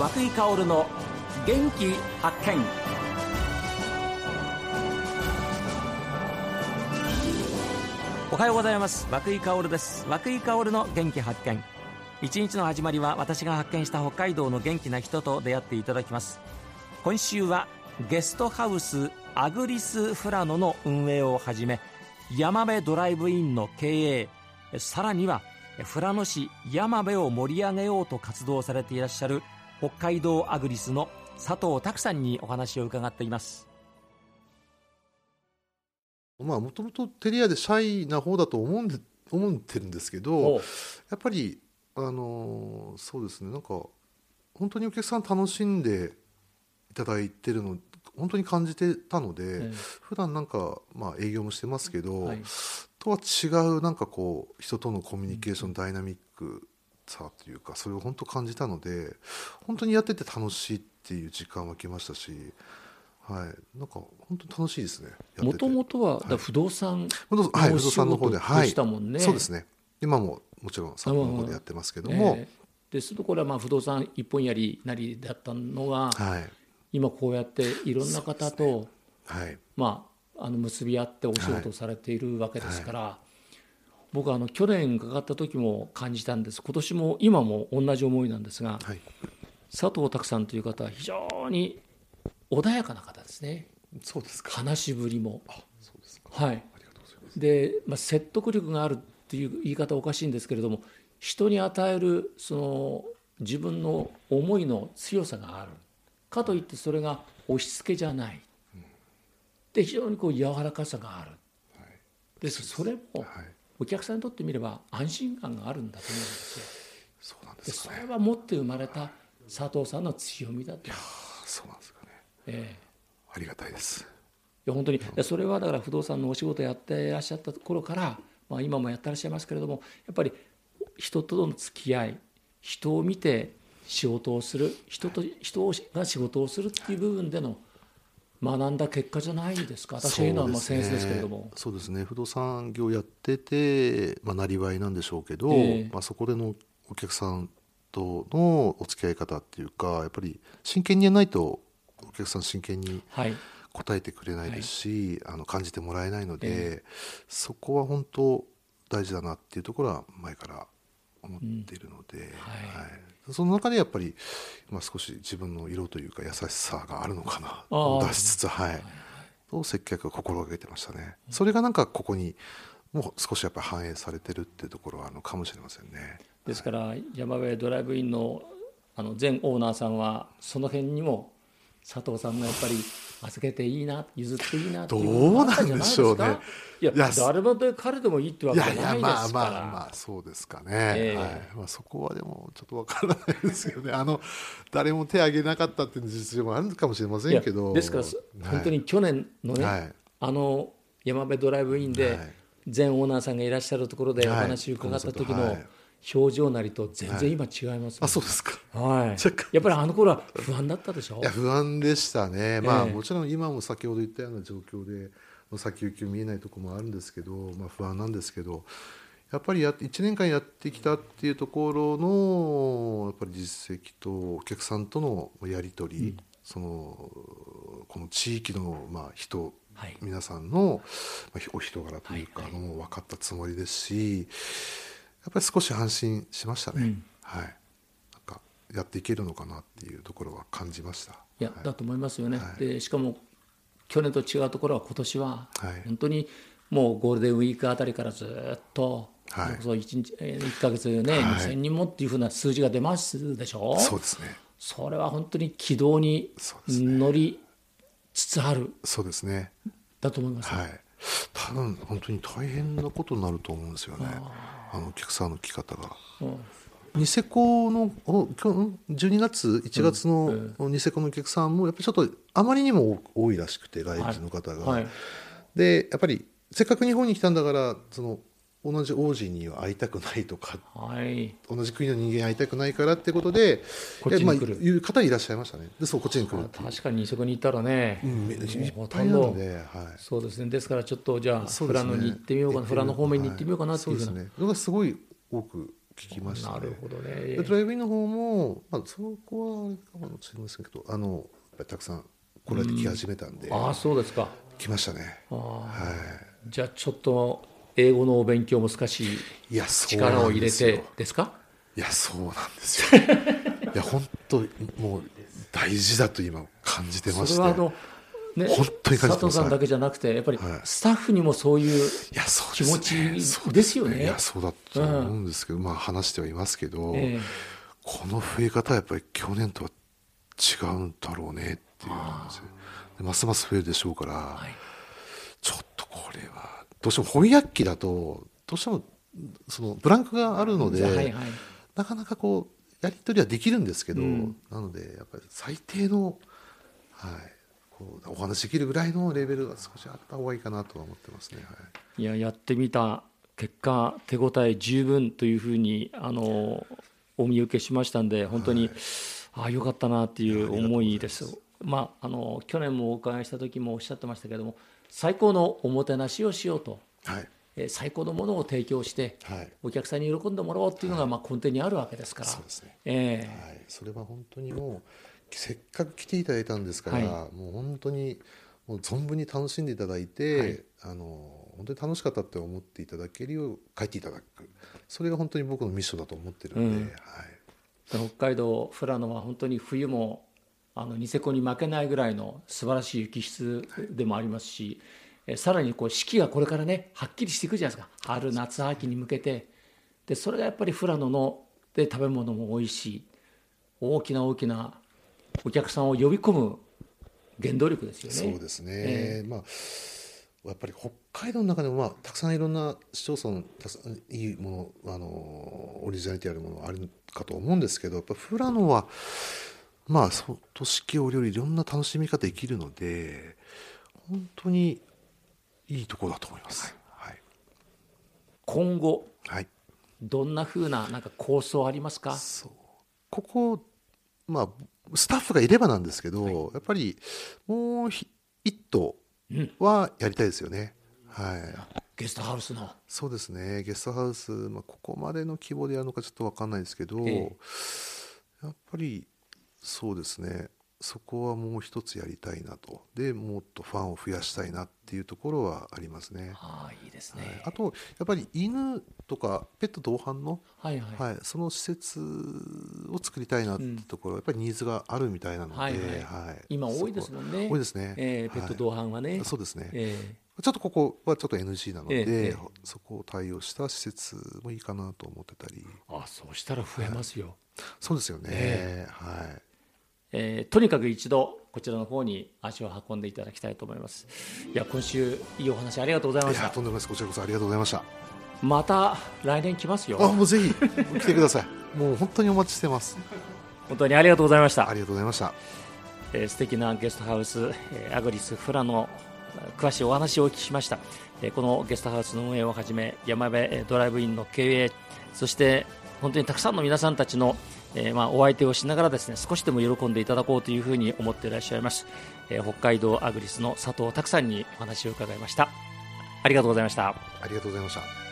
和久井薫の元気発見。おはようございます。和井薫です。和井薫の元気発見。一日の始まりは私が発見した北海道の元気な人と出会っていただきます。今週はゲストハウスアグリスフラノの運営をはじめ山辺ドライブインの経営さらには富良野市山辺を盛り上げようと活動されていらっしゃる北海道アグリスの佐藤拓さんにお話を伺っています。まあもともとテリアでシャイな方だと思うんで思ってるんですけどやっぱりあのそうですねなんか本当にお客さん楽しんでいただいてるの本当に感じてたので、ええ、普段なんかまあ営業もしてますけど、はい、とは違うなんかこう人とのコミュニケーション、ダイナミックさというかそれを本当感じたので本当にやってて楽しいっていう時間は来ましたし。はい、なんか本当楽しいですね。もともとは、不動産はい、不動産の方で、はい、そうですね。今ももちろん3本の方でやってますけども、えー、ですとこれはまあ不動産一本やりなりだったのが、はい、今こうやっていろんな方と、ね、はい、まああの結び合ってお仕事をされているわけですから。はい僕はあの去年伺った時も感じたんです。今年も今も同じ思いなんですが、はい、佐藤拓さんという方は非常に穏やかな方ですね。そうですか。話しぶりも。あそうですか。はい。で、まあ、説得力があるっていう言い方おかしいんですけれども人に与えるその自分の思いの強さがある。かといってそれが押し付けじゃない、うん、で非常にこう柔らかさがある、はい、です。それもお客さんにとってみれば安心感があるんだと思うんですよ。そうなんです、ね、それは持って生まれた佐藤さんの強みだと。そうなんですかね。ええー、ありがたいです。いや本当にそれはだから不動産のお仕事やっていらっしゃった頃から、まあ、今もやってらっしゃいますけれどもやっぱり人との付き合い人を見て仕事をする人と人が仕事をするっていう部分での学んだ結果じゃないですか？私はのはまあセンスですけれども。そうですね。不動産業やってて、まあ、なりわいなんでしょうけど、えー、まあ、そこでのお客さんとのお付き合い方っていうかやっぱり真剣にやらないとお客さん真剣に答えてくれないですし、はい、あの感じてもらえないので、えー、そこは本当大事だなっていうところは前から思っているので、うん、はい、はい。その中でやっぱり、まあ、少し自分の色というか優しさがあるのかな出しつつはい。と接客を心がけてましたね、それがなんかここにもう少しやっぱ反映されてるっていうところはあのかもしれませんね。ですから、山辺ドライブインのあの前オーナーさんはその辺にも佐藤さんもやっぱり預けていいな譲っていいなどうなんでしょうね。いや誰もで彼でもいいってわけじゃないですから。いやまあまあまあそうですかね、えー、はい。まあ、そこはでもちょっとわからないですよね。あの誰も手を挙げなかったっていう実情もあるかもしれませんけど。ですから、はい、本当に去年のね、はい、あの山辺ドライブインで前オーナーさんがいらっしゃるところでお話を伺った時の、表情なりと全然今違います、ね。あそうですか、はい、やっぱりあの頃は不安だったでしょ？い や不安でしたね、まあ、もちろん今も先ほど言ったような状況で先行き見えないところもあるんですけど、まあ、不安なんですけどやっぱりや1年間やってきたっていうところのやっぱり実績とお客さんとのやり取り、うん、そのこの地域のまあ人、はい、皆さんのお人柄というかの分かったつもりですし、やっぱり少し安心しましたね、うん、はい。なんかやっていけるのかなっていうところは感じました。いや、はい、だと思いますよね、はい、でしかも去年と違うところは今年は本当にもうゴールデンウィークあたりからずっと、はい、そう 1, 日1か月ね、はい、2000人もっていうふうな数字が出ますでしょ？そうですね。それは本当に軌道に乗りつつある。そうですね。だと思います、はい、多分本当に大変なことになると思うんですよね。あのお客さんの来方が。ニセコの12月？1月のニセコのお客さんもやっぱりちょっとあまりにも多いらしくて外人の方が。はい。はい、でやっぱりせっかく日本に来たんだからその同じ王子には会いたくないとか、はい、同じ国の人間に会いたくないからってことでこっちに来る、まあ、いう方いらっしゃいましたね。でそうこっちに来る確かにそこに行ったらね、うん、いっぱいなので、はい、そうですね。ですからちょっとじゃあ、ね、富良野に行ってみようかな、富良野方面に行ってみようかなっていうふうな、はい、そうですね。すごい多く聞きましたね。なるほどね。でドライブインの方も、まあ、そこはあれかもしれませんけどあのたくさん来られてき始めたんで、ああそうですか。来ましたね。はい。じゃあちょっと英語のお勉強も少しい力を入れてですか？いやそうなんですよ。いや本当もう大事だと今感じてまして。それはあの、ね、本当に感じてます。佐藤さんだけじゃなくてやっぱりはい。スタッフにもそういう気持ちそうですよね。いやそうだと思うんですけど、まあ話してはいますけど、ええ。この増え方はやっぱり去年とは違うんだろうねっていうますます増えるでしょうから、はい。ちょっとこれはどうしても翻訳機だとどうしてもそのブランクがあるので、はいはい。なかなかこうやり取りはできるんですけど、うん。なのでやっぱり最低の、はい、こうお話しできるぐらいのレベルが少しあった方がいいかなとは思ってますね。はい。いややってみた結果手応え十分というふうにあのお見受けしましたんで本当に、ああよかったなっていう思いです。まああの去年もお伺いした時もおっしゃってましたけども最高のおもてなしをしようと、はい。えー最高のものを提供して、はい。お客さんに喜んでもらおうっていうのが、まあ、根底にあるわけですから。そうですね。ええ。はい、それは本当にもうせっかく来ていただいたんですから、はもう本当にもう存分に楽しんでいただいて、はい。あの本当に楽しかったって思っていただけるよう帰っていただく。それが本当に僕のミッションだと思ってるんで、うん。はい、北海道富良野は本当に冬もあのニセコに負けないぐらいの素晴らしい雪質でもありますし、えさらにこう四季がこれからねはっきりしていくじゃないですか。春夏秋に向けて。でそれがやっぱり富良野ので食べ物も美味しい。大きな大きなお客さんを呼び込む原動力ですよね。そうですね、えまあやっぱり北海道の中でも、まあ、たくさんいろんな市町村たくさんいいものあのオリジナリティあるものあるかと思うんですけどやっぱ富良野はまあそと四季折々いろんな楽しみ方できるので本当にいいところだと思います。はい、今後はい。どんな風ななんか構想ありますか？そう。ここ、まあ、スタッフがいればなんですけど、やっぱりもうひ一頭うん。はやりたいですよね。はい。ゲストハウスの。そうですね。ゲストハウス、まあ、ここまでの規模でやるのかちょっと分かんないですけど、え。やっぱりそうですね。そこはもう一つやりたいなと。でもっとファンを増やしたいなっていうところはありますね。ああいいですね、あとやっぱり犬とかペット同伴の、はいはい、はい、その施設を作りたいなってところ、やっぱりニーズがあるみたいなので、はいはい。はい。今多いですもんね。多いですね、えーペット同伴はね、はいそうですね、えちょっとここはちょっと NG なので、ええええ。そこを対応した施設もいいかなと思ってたり。あそうしたら増えますよ、そうですよね、え。はいえーとにかく一度こちらの方に足を運んでいただきたいと思います。いや今週いいお話ありがとうございました。いやとんでもないです。こちらこそありがとうございました。また来年来ますよ。あもうぜひ 来てください。もう本当にお待ちしてます。本当にありがとうございました。ありがとうございました。えー素敵なゲストハウス、えーアグリスフラの詳しいお話をお聞きしました、えーこのゲストハウスの運営をはじめ山辺えードライブインの経営そして本当にたくさんの皆さんたちの、えーまあ、お相手をしながらですね少しでも喜んでいただこうというふうに思っていらっしゃいます、えー北海道アグリスの佐藤拓さんにお話を伺いました。ありがとうございました。ありがとうございました。